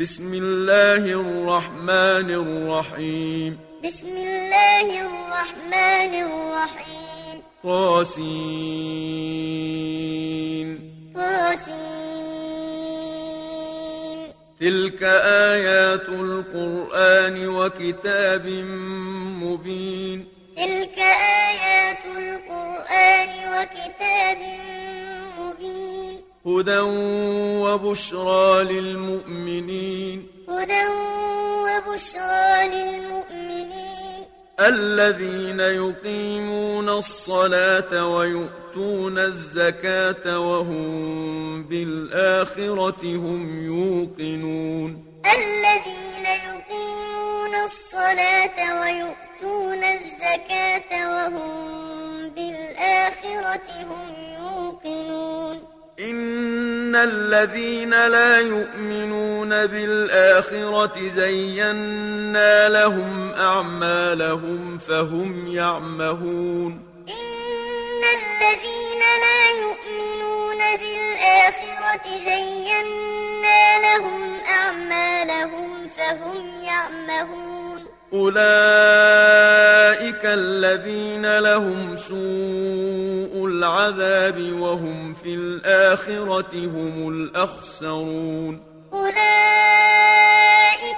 بسم الله الرحمن الرحيم. بسم الله الرحمن الرحيم. طاسين. طاسين. تلك آيات القرآن وكتاب مبين. تلك آيات القرآن وكتاب مبين. هدى وبشرى للمؤمنين. هدى وبشرى للمؤمنين. الذين يقيمون الصلاة ويؤتون الزكاة وهم بالآخرة هم يوقنون. الذين يقيمون الصلاة ويؤتون الزكاة وهم بالآخرة هم يوقنون. إن الذين لا يؤمنون بالآخرة زينا لهم أعمالهم فهم يعمهون إن الذين لا يؤمنون بالآخرة زينا لهم أعمالهم فهم يعمهون أولئك الذين لهم سوء العذاب وهم في الآخرة هم الأخسرون. أولئك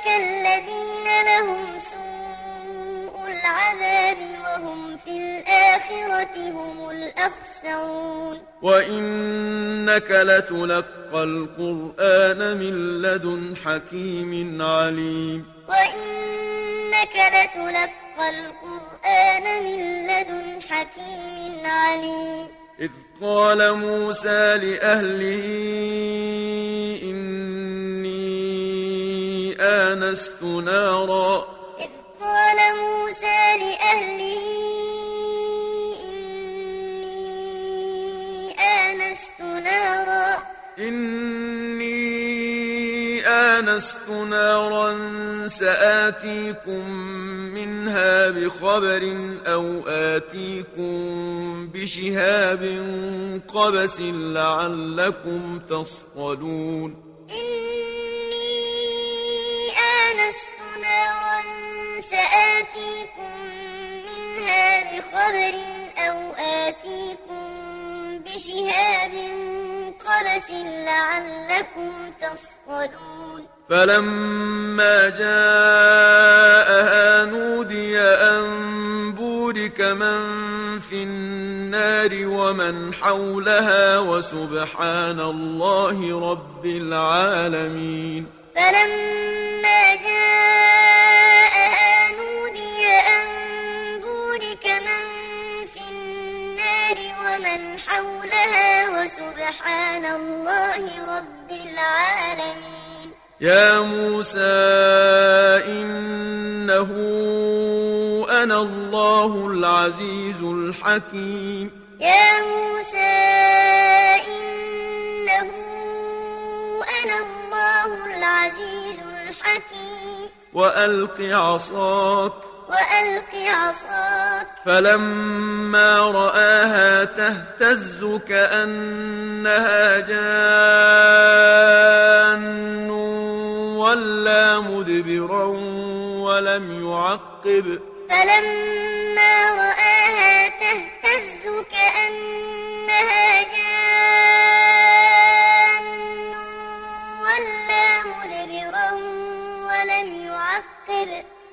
الذين لهم سوء العذاب وهم في الآخرة هم الأخسرون. وإنك لتلقى القرآن من لدن حكيم عليم. وإنك لتلقى القرآن من لدن حكيم عليم. إذ قال موسى لأهله إني آنست نارا. إذ قال موسى لأهله إني آنست نارا. إني آنست نارا سآتيكم منها بخبر أو آتيكم بشهاب قبس لعلكم تصطلون. إني آنست نارا سآتيكم منها بخبر أو آتيكم بشهاب قبس لعلكم تصطلون. فلما جاءها نودي أن بورك من في النار ومن حولها وسبحان الله رب العالمين. فلما جاءها حولها وسبحان الله رب العالمين. يا موسى إنه أنا الله العزيز الحكيم. يا موسى إنه أنا الله العزيز الحكيم. وألق عصاك وألق عصاك. فلما رآها تهتز كأنها جان ولا مدبرا ولم يعقب. فلما رآها تهتز كأنها جان ولا مدبرا ولم يعقب.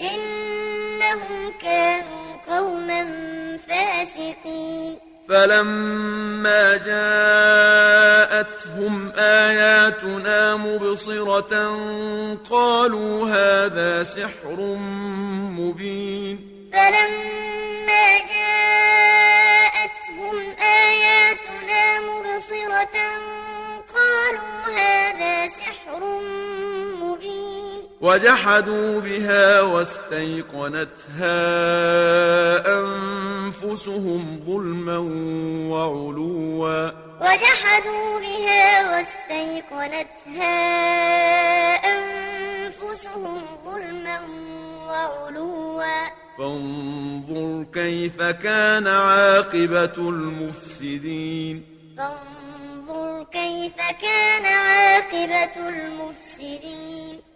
إنهم كانوا قوما فاسقين. فلما جاءتهم آياتنا مبصرة قالوا هذا سحر مبين. فلما جاءتهم آياتنا مبصرة وجحدوا بها واستيقنتها أنفسهم ظلما وعلوا. وجحدوا بها واستيقنتها أنفسهم ظلما وعلوا. فانظر كيف كان عاقبة المفسدين. فانظر كيف كان عاقبة المفسدين.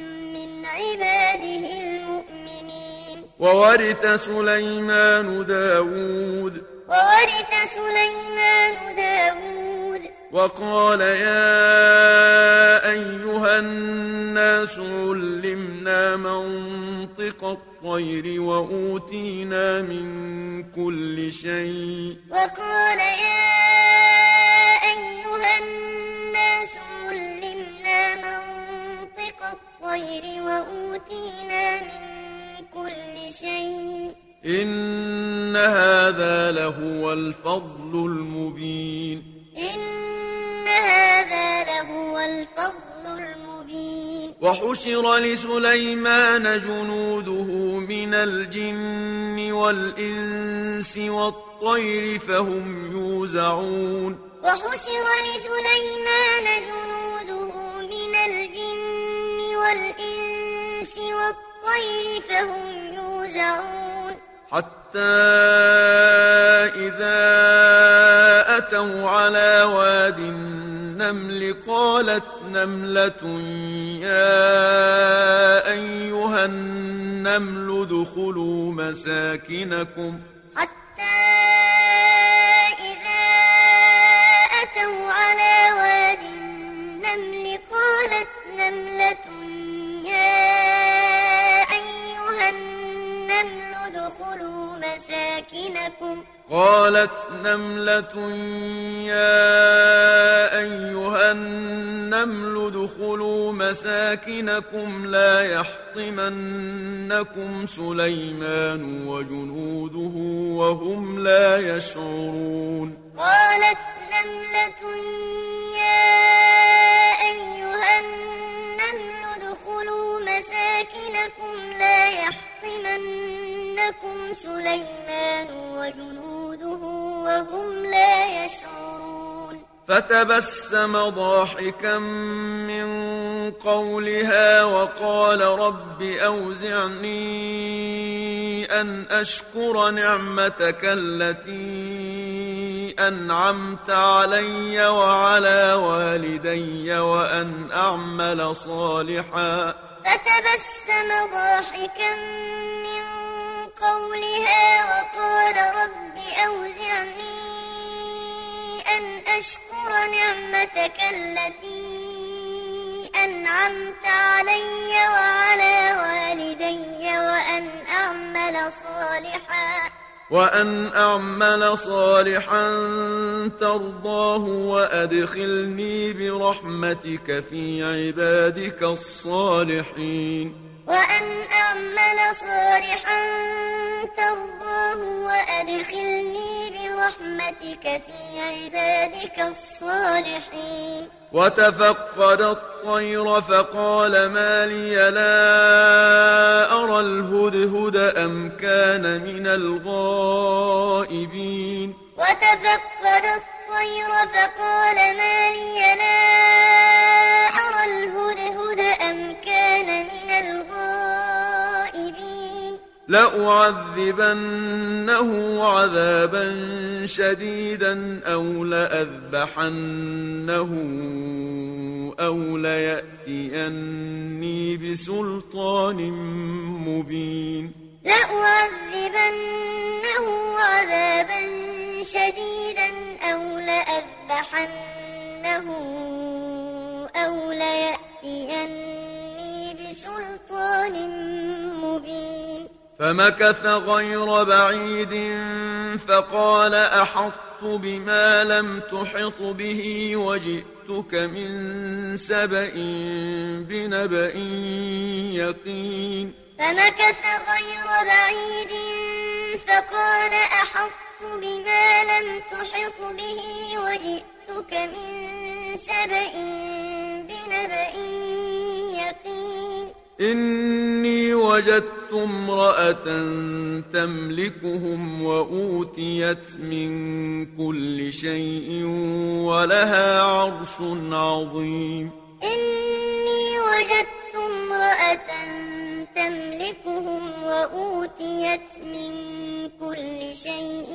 عباده المؤمنين. وورث سليمان داود. وورث سليمان داود. وقال يا أيها الناس علمنا منطق الطير وأوتينا من كل شيء. وقال يا الطير وأوتينا من كل شيء. إن هذا لهو الفضل المبين. إن هذا لهو الفضل المبين. وحشر لسليمان جنوده من الجن والإنس والطير فهم يوزعون. وحشر لسليمان جنوده من الجن والإنس والطير فهم يوزعون. حتى إذا أتوا على واد النمل قالت نملة يا أيها النمل ادخلوا مساكنكم. حتى إذا أتوا على واد النمل قالت نملة يا أيها النمل ادخلوا مساكنكم. قالت نملة يا أيها النمل ادخلوا مساكنكم لا يحطمنكم سليمان وجنوده وهم لا يشعرون. قالت نملة يحطمنكم سليمان وجنوده وهم لا يشعرون فتبسم ضاحكا من قولها وقال رب أوزعني أن أشكر نعمتك التي أنعمت علي وعلى والدي وأن أعمل صالحا فتبسم ضاحكا من قولها وقال رب أوزعني أن أشكر نعمتك التي أنعمت علي وعلى والدي وأن أعمل صالحا. وأن أعمل صالحا ترضاه وأدخلني برحمتك في عبادك الصالحين. وأن أعمل صالحا ترضاه وأدخلني برحمتك في عبادك الصالحين. وتفقد الطير فقال ما لي لا أرى أم كان من الغائبين. وتفقد الطير فقال ما لي لا أرى الهدهد أم كان من الغائبين. لأعذبنه عذابا شديدا أو لأذبحنه أو ليأتيني بسلطان مبين. لأعذبنه عذابا شديدا أو لأذبحنه أو ليأتيني بسلطان مبين. فمكث غير بعيد فقال أحطت بما لم تحط به وجئتك من سبأ بنبأ يقين. فمكث غير بعيد فقال أحطت بما لم تحط به وجئتك من سبأ بنبأ يقين إني وجدت امرأة تملكهم وأوتيت من كل شيء ولها عرش عظيم. إني وجدت امرأة تملكهم وأوتيت من كل شيء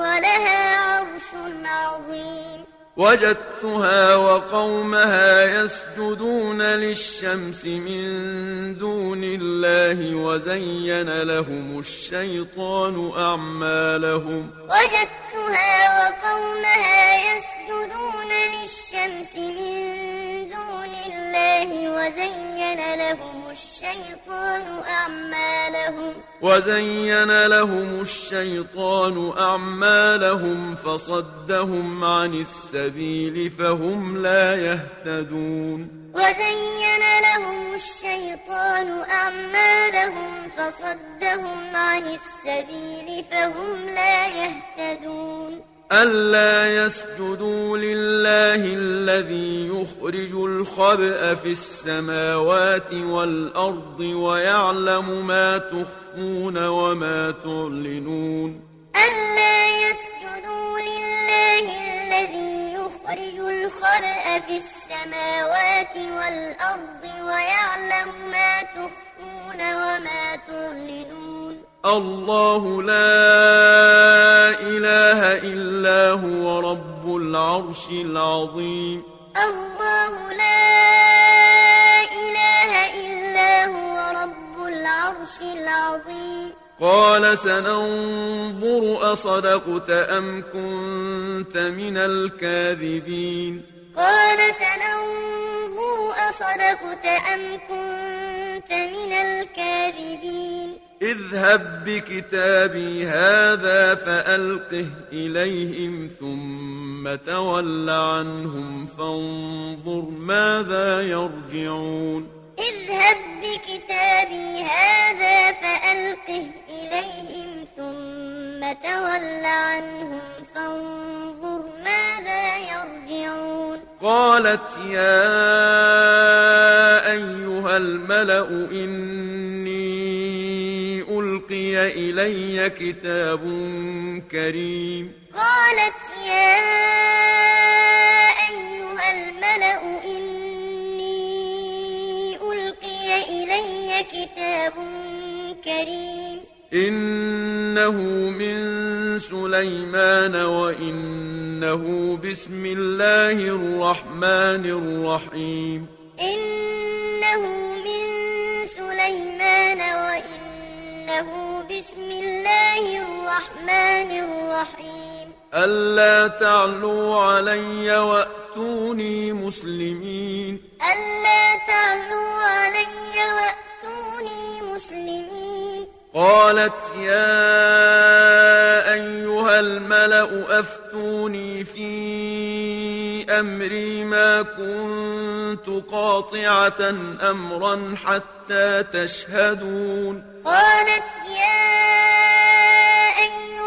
ولها عرش عظيم. وجدتها وقومها يسجدون للشمس من دون الله وزين لهم الشيطان أعمالهم. وجدتها وقومها يسجدون للشمس من دون الله وزين لهم الشيطان أعمالهم. وزين لهم الشيطان أعمالهم فصدهم عن السبيل فهم لا يهتدون. وزين لهم الشيطان أعمالهم فصدهم عن السبيل فهم لا يهتدون. ألا يسجدوا لله الذي يخرج الخبأ في السماوات والأرض ويعلم ما تخفون وما تعلنون ألا يسجدوا لله الذي يخرج الخبأ في السماوات والأرض ويعلم ما تخفون وما تعلنون الله لا إله إلا هو رب العرش العظيم. الله لا إله إلا هو رب العرش العظيم. قال سننظر أصدقت أم كنت من الكاذبين. قال سننظر أصدقت أم كنت من الكاذبين. اذهب بكتابي هذا فألقه إليهم ثم تول عنهم فانظر ماذا يرجعون. اذهب بكتابي هذا فألقه إليهم ثم تول عنهم فانظر ماذا يرجعون. قالت يا أيها الملأ إني ألقي إلي كتاب كريم. قالت يا أيها الملأ إني ألقي إلي كتاب كريم. إنه من سليمان وإنه بسم الله الرحمن الرحيم. الله الرحمن الرحيم. ألا تعلوا علي وأتوني مسلمين. ألا تعلوا علي وأتوني مسلمين. قالت يا أيها الملأ أفتوني في أمري ما كنت قاطعة أمرا حتى تشهدون. قالت يا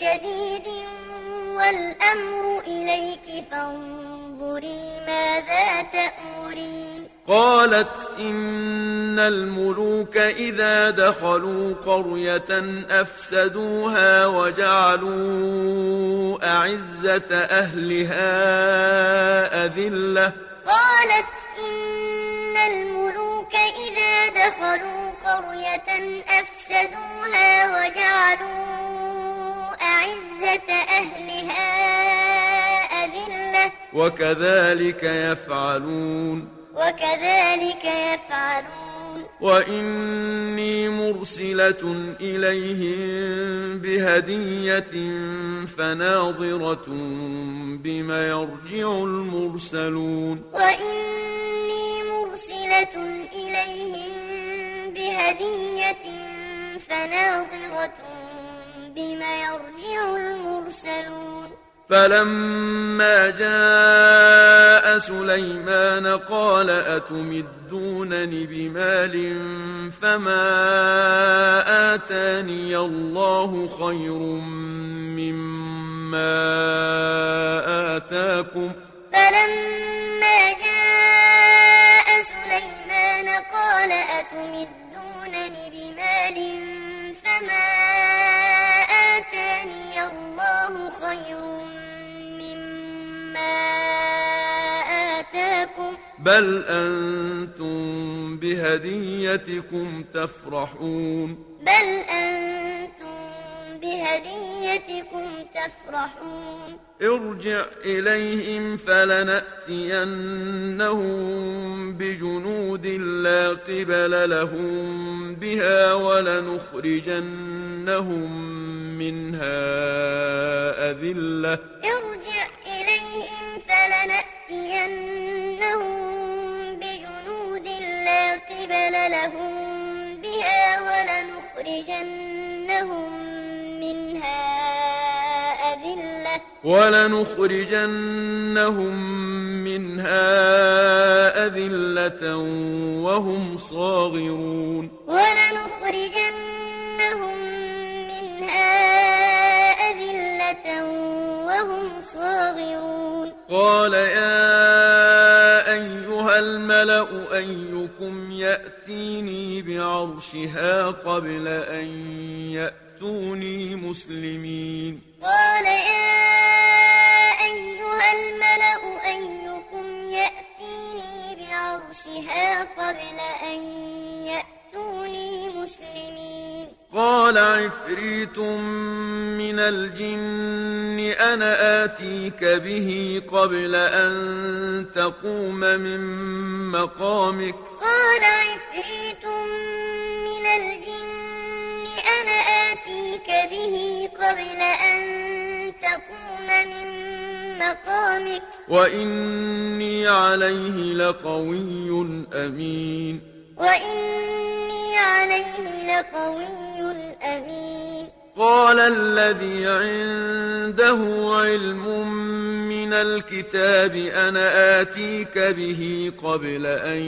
شديد والأمر إليك فانظري ماذا تأمرين. قالت إن الملوك إذا دخلوا قرية أفسدوها وجعلوا أعزة أهلها أذلة. قالت إن الملوك إذا دخلوا قرية أفسدوها وجعلوا أهلها أذلة. وكذلك يفعلون. وكذلك يفعلون. وإني مرسلة إليهم بهدية فناظرة بما يرجع المرسلون. وإني مرسلة إليهم بهدية فناظرة بما يرجع المرسلون. فلما جاء سليمان قال أتمدونني بمال فما آتاني الله خير مما آتاكم؟ فلما جاء بل أنتم بهديتكم تفرحون بل أنتم بهديتكم تفرحون ارجع إليهم فلنأتينهم بجنود لا قبل لهم بها ولنخرجنهم منها أذلة ارجع إليهم فلنأتينهم قبل لهم بها ولنخرجنهم منها أذلة. ولنخرجنهم منها أذلة وهم صاغرون. ولنخرجنهم منها أذلة وهم صاغرون. قال يا الملأ أيكم يأتيني بعرشها قبل أن يأتوني مسلمين. قال يا أيها الملأ أيكم يأتيني بعرشها قبل أن قال عفريت من الجن أنا آتيك به قبل أن تقوم من مقامك. قال عفريت من الجن أنا آتيك به قبل أن تقوم من مقامك. وإني عليه لقوي أمين وإني عليه لقوي أمين قال الذي عنده علم من الكتاب أنا آتيك به قبل أن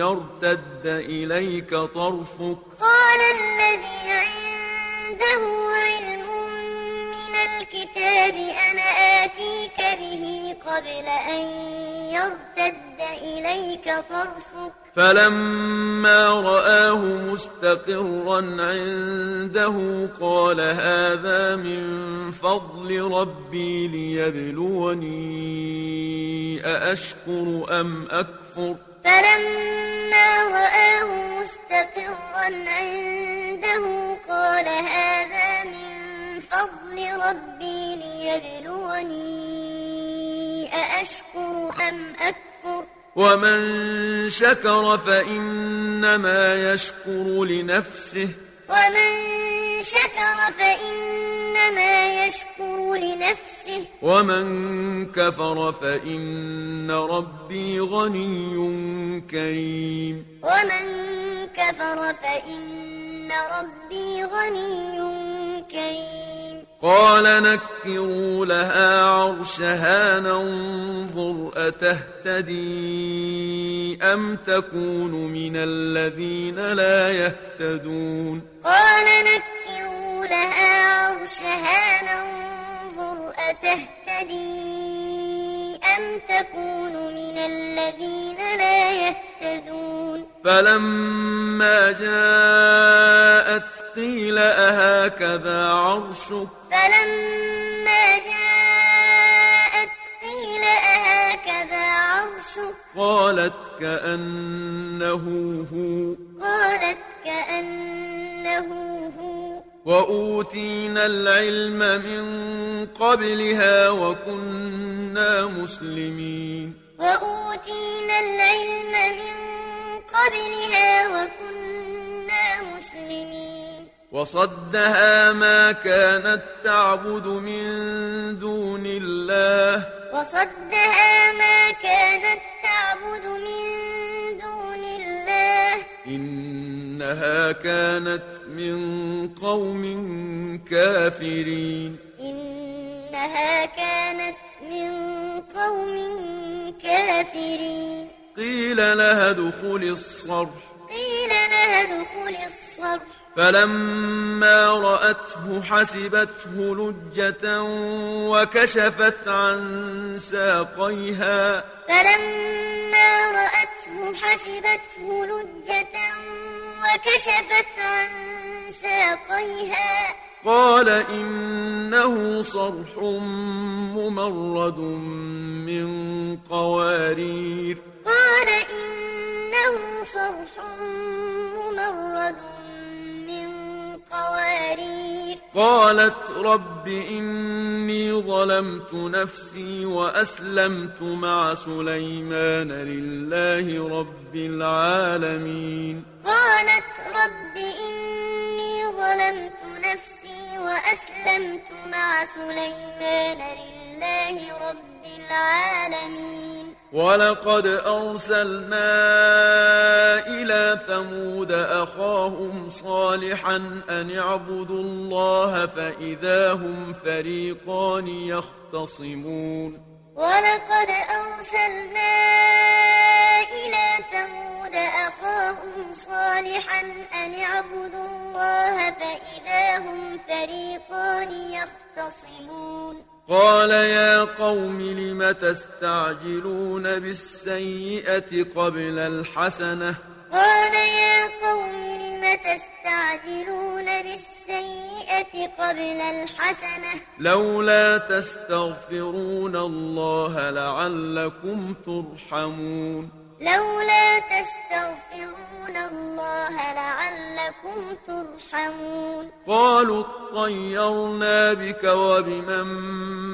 يرتد إليك طرفك؟ قال الذي عنده علم الكتاب أنا آتيك به قبل أن يرتد إليك طرفك. فلما رآه مستقرا عنده قال هذا من فضل ربي ليبلوني أأشكر أم أكفر؟ فلما رآه مستقرا عنده قال هذا فضل ربي ليبلوني أأشكر أم أكفر؟ ومن شكر فإنما يشكر لنفسه. ومن شكر فإنما إنما يشكر لنفسه. ومن كفر فإن ربي غني كريم. ومن كفر فإن ربي غني كريم. قال نكروا لها عرشها ننظر أتهتدي أم تكون من الذين لا يهتدون. قال نكروا لها عرشها ننظر أتهتدي أم تكون من الذين لا يهتدون فلما جاءت قيل أهكذا عرشك؟ فلما جاءت قيل أهكذا عرشك؟ قالت كأنه هو. قالت كأنه هو. وأوتينا العلم من قبلها وكنا مسلمين وأوتينا العلم من قبلها وكنا مسلمين وصدها ما كانت تعبد من دون الله وصدها ما كانت تعبد من إنها كانت من قوم كافرين. إنها كانت من قوم كافرين. قيل لها ادخل الصرح قيل لها ادخل الصرح فلما رأته حسبته لجة وكشفت عن ساقيها. فلما رأته حسبته لجة وكشفت عن ساقيها. قال إنه صرح ممرد من قوارير. قال إنه صرح ممرد من قوارير قالت رب إني ظلمت نفسي وأسلمت مع سليمان لله رب العالمين. قالت رب إني ظلمت نفسي وأسلمت مع سليمان لله رب العالمين. ولقد أرسلنا إلى ثمود أخاهم صالحا أن اعبدوا الله فإذا هم فريقان يختصمون. ولقد أرسلنا إلى ثمود أخاهم صالحا أن اعبدوا الله فإذا هم فريقان يختصمون. قال يا قوم لم تستعجلون بالسيئة قبل الحسنة؟ قال يا قوم لم تستعجلون بالسيئة قبل الحسنة؟ لولا تستغفرون الله لعلكم ترحمون. لولا تستغفرون الله لعلكم ترحمون. قالوا اطيرنا بك وبمن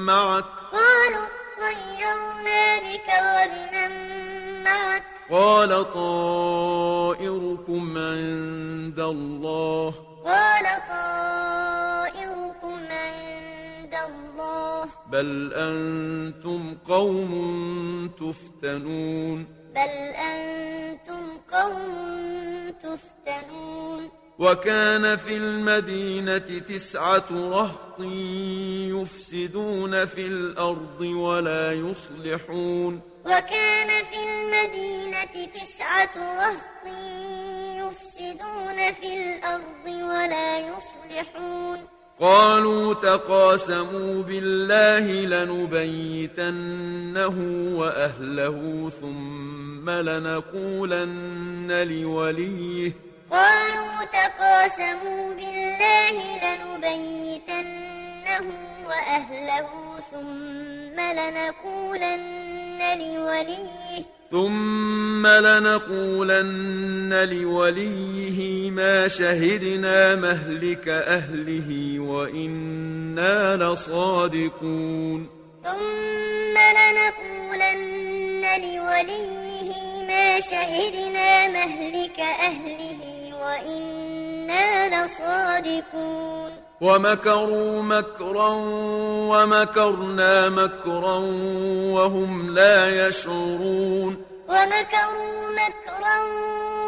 معك. قالوا اطيرنا بك وبمن معك. قال طائركم عند الله. قال طائركم عند الله. بل أنتم قوم تفتنون. بل أنتم قوم تفتنون. وكان في المدينة تسعة رهط يفسدون في الأرض ولا يصلحون. وكان في المدينة تسعة رهط يفسدون في الأرض ولا يصلحون. قالوا تقاسموا بالله لنبيتنه وأهله ثم لنقولن لوليه. قالوا تقاسموا بالله لنبيتنه وأهله ثم لنقولن لوليه. ثم لنقولن لوليه ما شهدنا مهلك أهله وإنا لصادقون. ثم لنقولن لوليه ما شهدنا مهلك أهله وإنا لصادقون. ومكروا مكرا ومكرنا مكرا وهم لا يشعرون ومكروا مكرا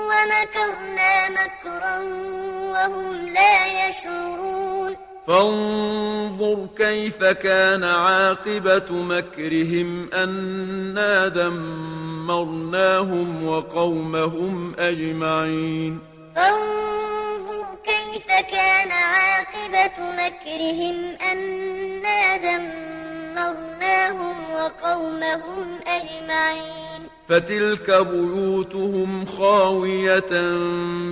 ومكرنا مكرا وهم لا يشعرون فانظر كيف كان عاقبة مكرهم أنا دمرناهم وقومهم أجمعين. فانظر كيف كان عاقبة مكرهم أنا دمرناهم وقومهم أجمعين. فتلك بيوتهم خاوية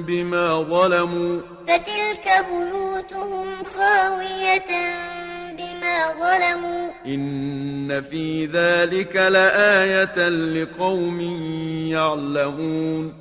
بما ظلموا. فتلك بيوتهم خاوية بما ظلموا. إن في ذلك لآية لقوم يعلمون.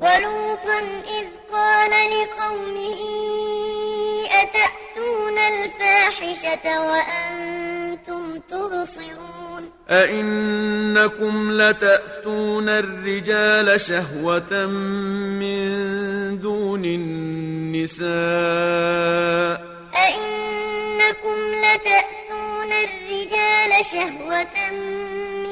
ولوطا إذ قال لقومه أتأتون الفاحشة وأنتم تبصرون أئنكم لتأتون الرجال شهوة من دون النساء أئنكم لتأتون الرجال شهوة من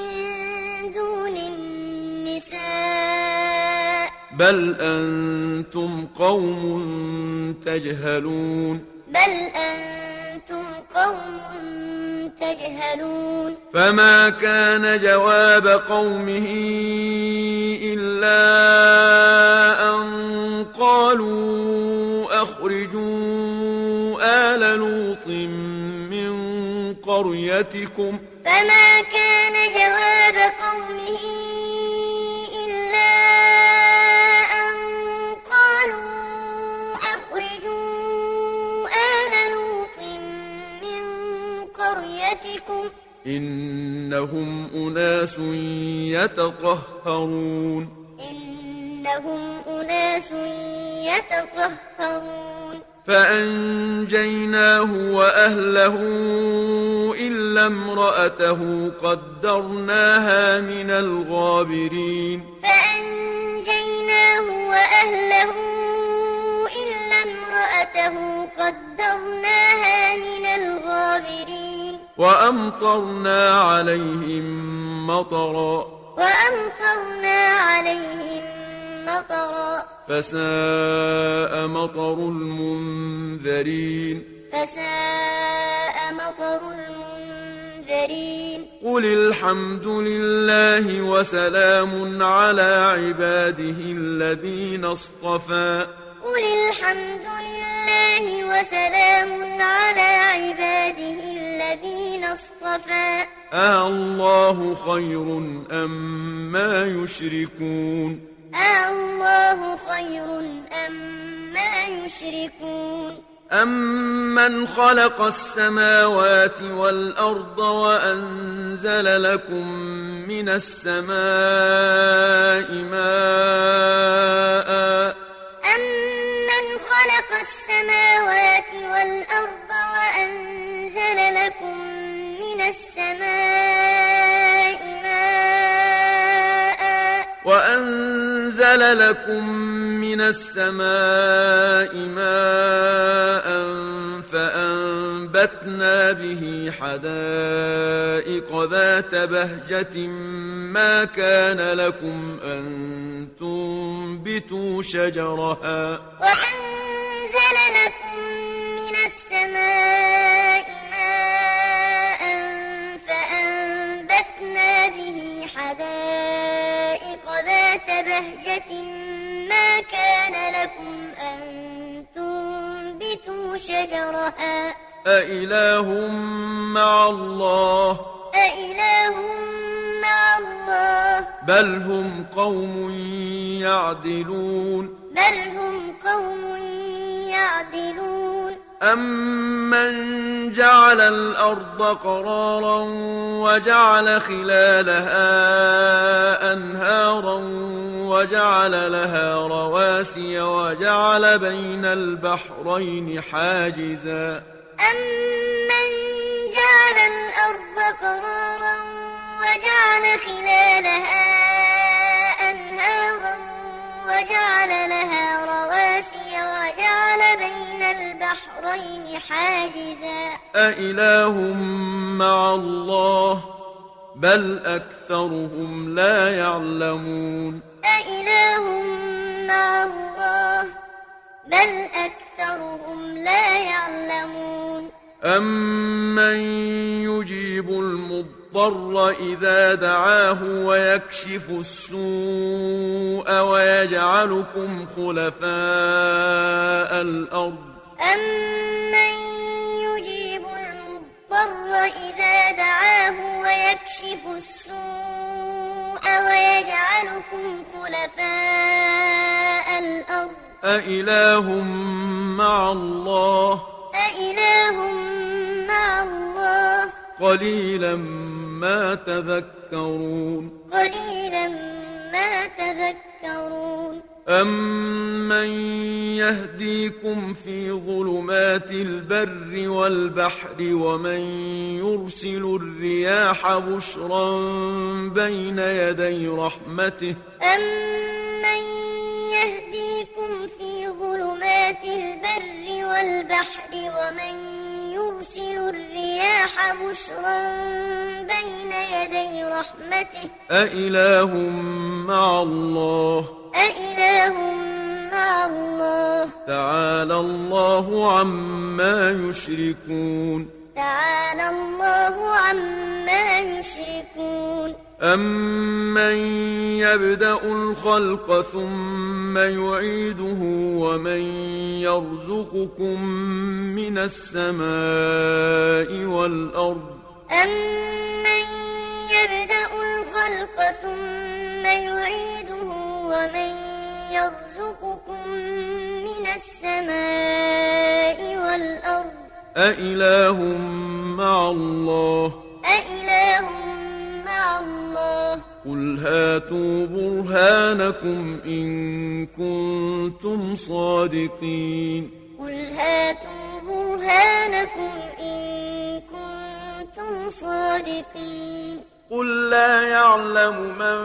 بل أنتم قوم تجهلون بل أنتم قوم تجهلون فما كان جواب قومه إلا أن قالوا أخرجوا آل لوط من قريتكم فما كان جواب قومه إلا قريتكم إنهم أناس يتطهرون. إنهم أناس يتطهرون. فأنجيناه وأهله إلا امرأته قدرناها من الغابرين. فأنجيناه وأهله إلا امرأته قدرناها من الغابرين. وأمطرنا عليهم مطرا. وأمطرنا عليهم مطرا. فساء مطر المنذرين. فساء مطر المنذرين. قل الحمد لله وسلام على عباده الذين اصطفى. قل الحمد لله وسلام على عباده الذين اصطفى. آه الله خير أم ما يشركون. الله خير أم ما يشركون. أمن خلق السماوات والأرض وأنزل لكم من السماء ماء السماء ماء. وأنزل لكم من السماء ماء فأنبتنا به حدائق ذات بهجة ما كان لكم أن تنبتوا شجرها. وأنزل شجرها. أإله مع الله. أإله مع الله. بل هم قوم يعدلون. بل هم قوم يعدلون. أَمَّنْ جَعَلَ الْأَرْضَ قَرَارًا وَجَعَلَ خِلَالَهَا أَنْهَارًا وَجَعَلَ لَهَا رَوَاسِيَ وَجَعَلَ بَيْنَ الْبَحْرَيْنِ حَاجِزًا أَمَّنْ جَعَلَ الْأَرْضَ قَرَارًا وَجَعَلَ خِلَالَهَا أَنْهَارًا وَجَعَلَ لَهَا رَوَاسِيَ وَجَعَلَ بَيْنَ الْبَحْرَيْنِ حَاجِزًا. أَإِلَٰهٌ مَّعَ اللَّهِ بَلْ أَكْثَرُهُمْ لَا يَعْلَمُونَ. أَإِلَٰهٌ مَّعَ اللَّهِ بَلْ أَكْثَرُهُمْ لَا يَعْلَمُونَ. أَمَّن يُجِيبُ الْمُضْطَرَّ إِذَا دَعَاهُ وَيَكْشِفُ السُّوءَ وَيَجْعَلُكُمْ خُلَفَاءَ الْأَرْضِ أَمَّن يُجِيبُ الْمُضْطَرَّ إِذَا دَعَاهُ وَيَكْشِفُ السُّوءَ وَيَجْعَلُكُمْ خُلَفَاءَ الْأَرْضِ أَإِلَٰهٌ مَّعَ اللَّهِ أَإِلَٰهٌ مَّعَ اللَّهِ قَلِيلًا مَّا تَذَكَّرُونَ. قَلِيلًا مَّا تَذَكَّرُونَ. أَمَّن يَهْدِيكُمْ فِي ظُلُمَاتِ الْبَرِّ وَالْبَحْرِ وَمَن يُرْسِلُ الرِّيَاحَ بُشْرًا بَيْنَ يَدَيْ رَحْمَتِهِ؟ أَمَّن يَهْدِيكُمْ فِي ظُلُمَاتِ الْبَرِّ وَالْبَحْرِ وَمَن يُرْسِلُ الرِّيَاحَ بُشْرًا بَيْنَ يَدَيْ رَحْمَتِهِ. أَإِلَٰهٌ مَّعَ اللَّهِ. أَإِلَٰهٌ مَّعَ اللَّهِ. تَعَالَى اللَّهُ عَمَّا يُشْرِكُونَ. تَعَالَى اللَّهُ عَمَّا يُشْرِكُونَ. أَمَّن يَبْدَأُ الْخَلْقَ ثُمَّ يُعِيدُهُ وَمَن يَرْزُقُكُم مِّنَ السَّمَاءِ وَالْأَرْضِ أَمَّن يَبْدَأُ الْخَلْقَ ثُمَّ يُعِيدُهُ وَمَن يَرْزُقُكُم مِّنَ السَّمَاءِ وَالْأَرْضِ أَإِلَٰهٌ مَّعَ اللَّهِ أَإِلَٰهٌ قُلْ هَاتُوا بُرْهَانَكُمْ إِن كُنتُمْ صَادِقِينَ قُلْ هَاتُوا بُرْهَانَكُمْ إِن كُنتُمْ صَادِقِينَ قُل لَّا يَعْلَمُ مَن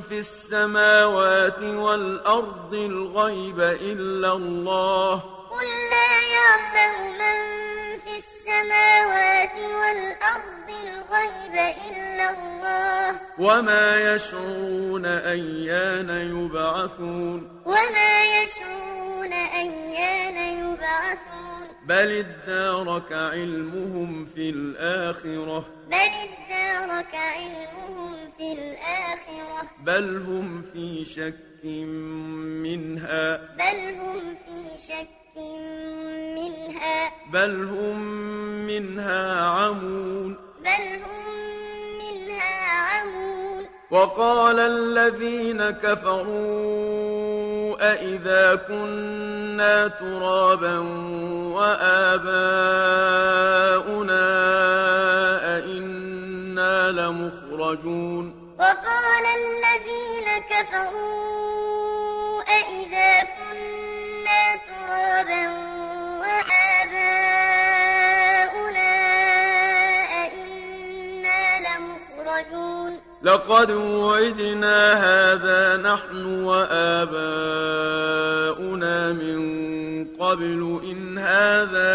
فِي السَّمَاوَاتِ وَالْأَرْضِ الْغَيْبَ إِلَّا اللَّهُ قُل لَّا يَعْلَمُ مَن فِي السَّمَاوَاتِ وَالْأَرْضِ الْغَيْبَ إِلَّا اللَّهُ. وَمَا يَشْعُرُونَ أَيَّانَ يُبْعَثُونَ. وَمَا يَشْعُرُونَ أَيَّانَ يُبْعَثُونَ. بَلِ ادَّارَكَ عِلْمُهُمْ فِي الْآخِرَةِ. بَلِ ادَّارَكَ عِلْمُهُمْ فِي الْآخِرَةِ. بَلْ هُمْ فِي شَكٍّ مِّنْهَا. بَلْ هُمْ فِي شَكٍّ مِّنْهَا. بَلْ هُم مِّنْهَا عَمُونَ. بَلْ هُم مِّنْهَا عَمُونَ. وَقَالَ الَّذِينَ كَفَرُوا أَإِذَا كُنَّا تُرَابًا وَآبَاؤُنَا أَإِنَّا لَمُخْرَجُونَ. وَقَالَ الَّذِينَ كَفَرُوا أَإِذَا كُنَّا تُرَابًا لَقَدْ وُعِدْنَا هَٰذَا نَحْنُ وَآبَاؤُنَا مِن قَبْلُ إِنْ هَٰذَا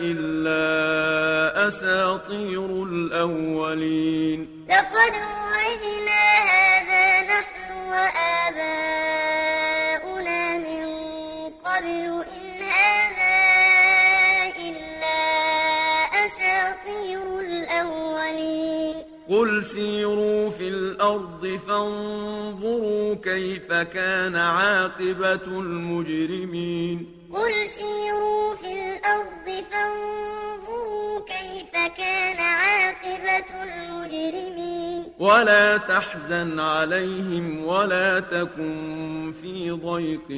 إِلَّا أَسَاطِيرُ الْأَوَّلِينَ. لَقَدْ سِيرُوا فِي الْأَرْضِ فَانظُرُوا كَيْفَ كَانَ عَاقِبَةُ الْمُجْرِمِينَ. قُلْ سِيرُوا فِي الْأَرْضِ فَانظُرُوا كَيْفَ كَانَ عَاقِبَةُ الْمُجْرِمِينَ. ولا تحزن عليهم ولا تكن في ضيق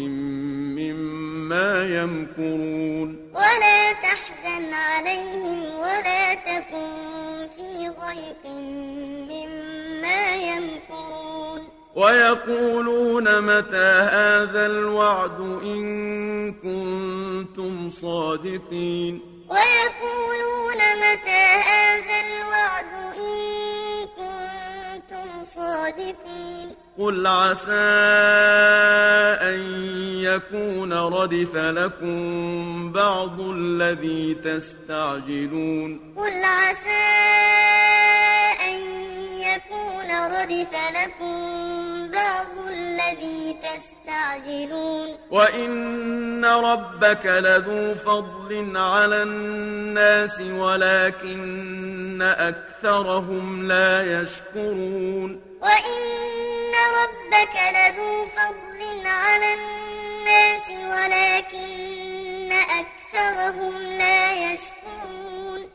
مما يمكرون. ولا تحزن عليهم ولا تكن ضيق مما يمكرون. ويقولون متى هذا الوعد إن كنتم صادقين؟ ويقولون متى هذا الوعد إن كنتم صادقين. قل عسى أن يكون ردف لكم بعض الذي تستعجلون. قل عسى أن يكون ردف لكم بعض الذي تستعجلون. وإن ربك لذو فضل على الناس ولكن أكثرهم لا يشكرون. وإن ربك لذو فضل على الناس ولكن أكثرهم لا يشكرون.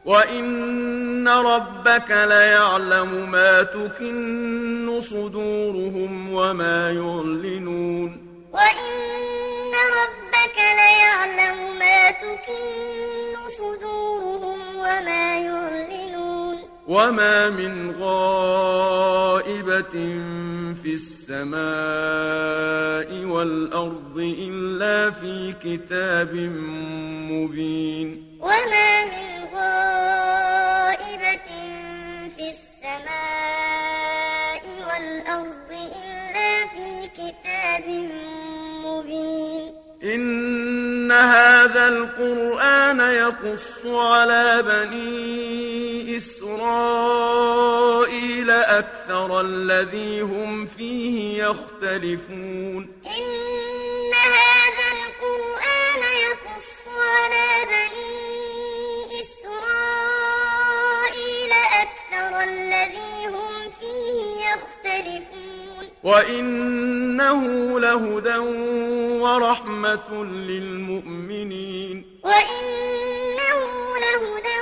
وإن ربك ليعلم ما تكن صدورهم وما يعلنون وإن ربك ليعلم ما تكن صدورهم وما يعلنون وما من غائبة في السماء والأرض إلا في كتاب مبين وما القرآن يقص على بني إسرائيل أكثر الذي هم فيه يختلفون. إن هذا القرآن يقص على بني إسرائيل أكثر الذي هم فيه يختلفون. وإنه لهدى ورحمة للمؤمنين. وإنه لهدى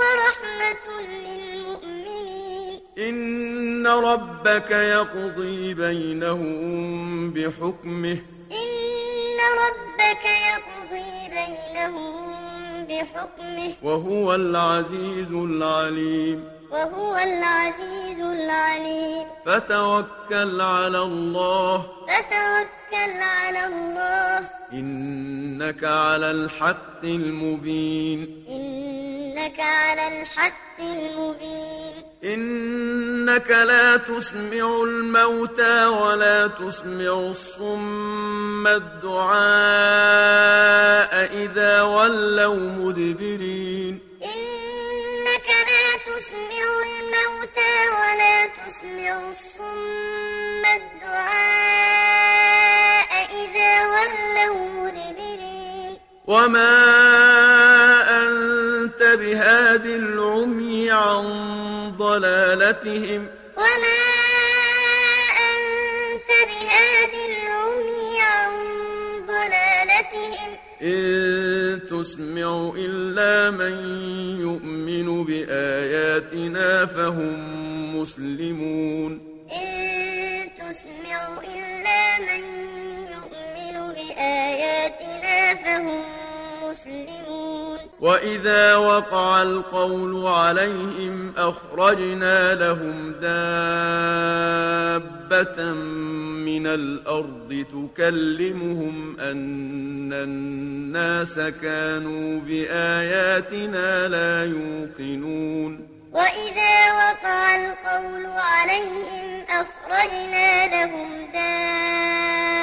ورحمة للمؤمنين. إن ربك يقضي بينهم بحكمه. إن ربك يقضي بينهم بحكمه. وهو العزيز العليم. وهو العزيز العليم. فتوكل على الله. فتوكل على الله. إنك على الحق المبين. إنك على الحق المبين. إنك لا تسمع الموتى ولا تسمع الصم الدعاء إذا ولوا مدبرين. ولا تسمع الصم الدعاء إذا ولوا مدبرين. وما أنت بهاد العمي عن ضلالتهم. وما أنت بهاد العمي عن ضلالتهم. إن تسمع إلا من يؤمن بآياتنا فهم مسلمون. إن تسمع إلا من يؤمن بآياتنا فهم مسلمون. وإذا وقع القول عليهم أخرجنا لهم دابة من الأرض تكلمهم أن الناس كانوا بآياتنا لا يوقنون وإذا وقع القول عليهم أخرجنا لهم دابة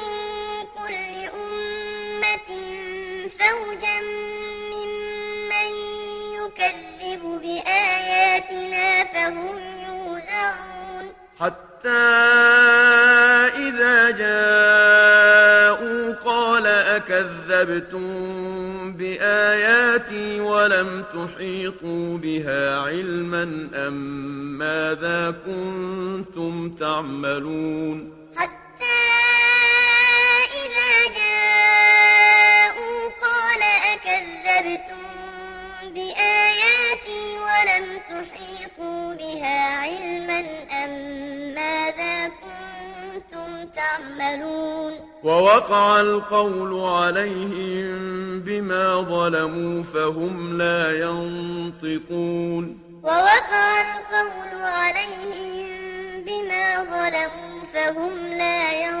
يوزعون. حتى إذا جاء أكذبتم بآياتي ولم تحيطوا بها علما أم ماذا كنتم تعملون؟ حتى إذا جاءوا قال أكذبتم بآياتي ولم تحيطوا بها علما أم ماذا كنتم تعملون؟ ووقع القول عليهم بما ظلموا فهم لا ينطقون. ووقع القول عليهم بما ظلموا فهم لا ينطقون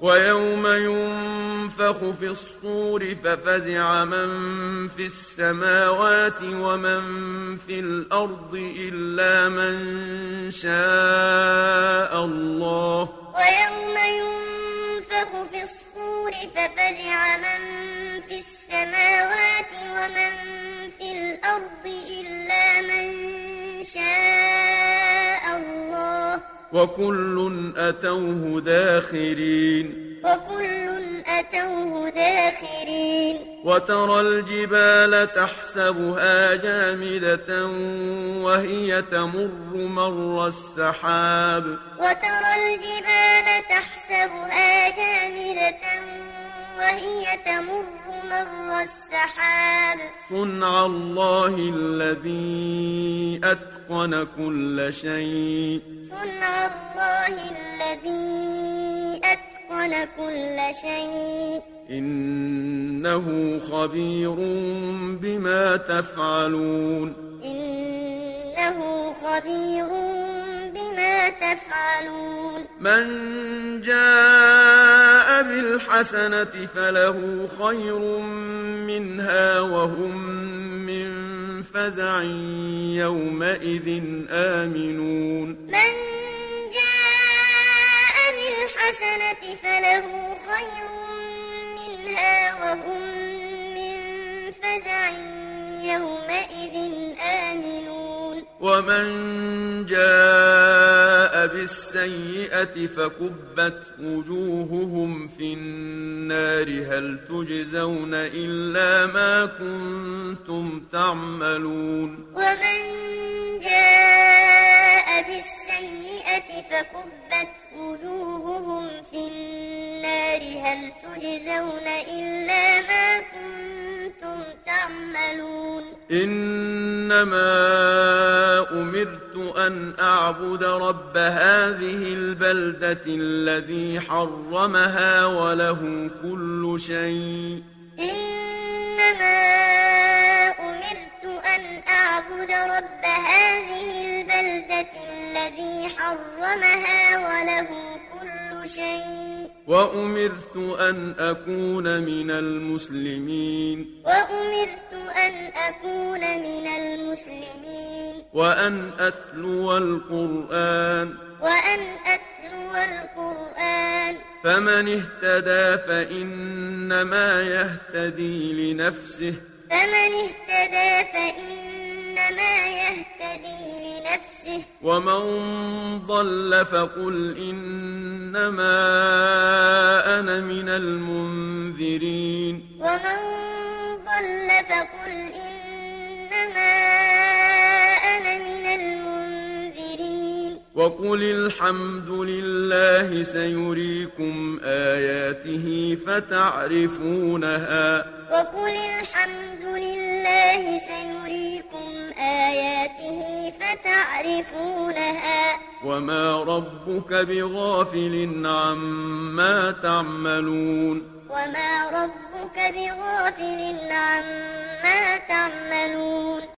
ويوم ينفخ في الصور ففزع من في السماوات ومن في الأرض إلا من شاء الله. ويوم ينفخ في الصور ففزع من في السماوات ومن في الأرض إلا من شاء الله. وكل أتوه داخرين. وكل أتوه داخرين. وترى الجبال تحسبها جامدة وهي تمر مر السحاب. وترى الجبال تحسبها جامدة وهي تمر مر السحاب. صنع الله الذي أتقن كل شيء. صنع الله الذي أتقن كل شيء. إنه خبير بما تفعلون. إنه خبير بما تفعلون. من جاء بالحسنة فله خير منها وهم من فزع يومئذ آمنون. من جاء بالحسنة فله خير منها وهم من فزع يومئذ آمنون. ومن جاء بالسيئة فكبت وجوههم في النار هل تجزون إلا ما كنتم تعملون ومن جاء بالسيئة فكبت وجوههم في النار هل تجزون إلا ما كنتم تعملون إنما أمرت أن أعبد رب هذه البلدة الذي حرمها وله كل شيء. إنما أمرت أن أعبد رب هذه البلدة الذي حرمها وله كل شيء. وأمرت أن أكون من المسلمين. وأمرت أن أكون من المسلمين. وأن أتلو القرآن. وأن أتلو القرآن. فمن اهتدى فإنما يهتدي لنفسه. فمن اهتدى فإنما يهتدي لنفسه ومن ضل فقل إنما أنا من المنذرين ومن ضل فقل إنما وقل الحمد لله سيريكم آياته فتعرفونها. وقل الحمد لله سيريكم آياته فتعرفونها. وما ربك بغافل عما تعملون. وما ربك بغافل عما تعملون.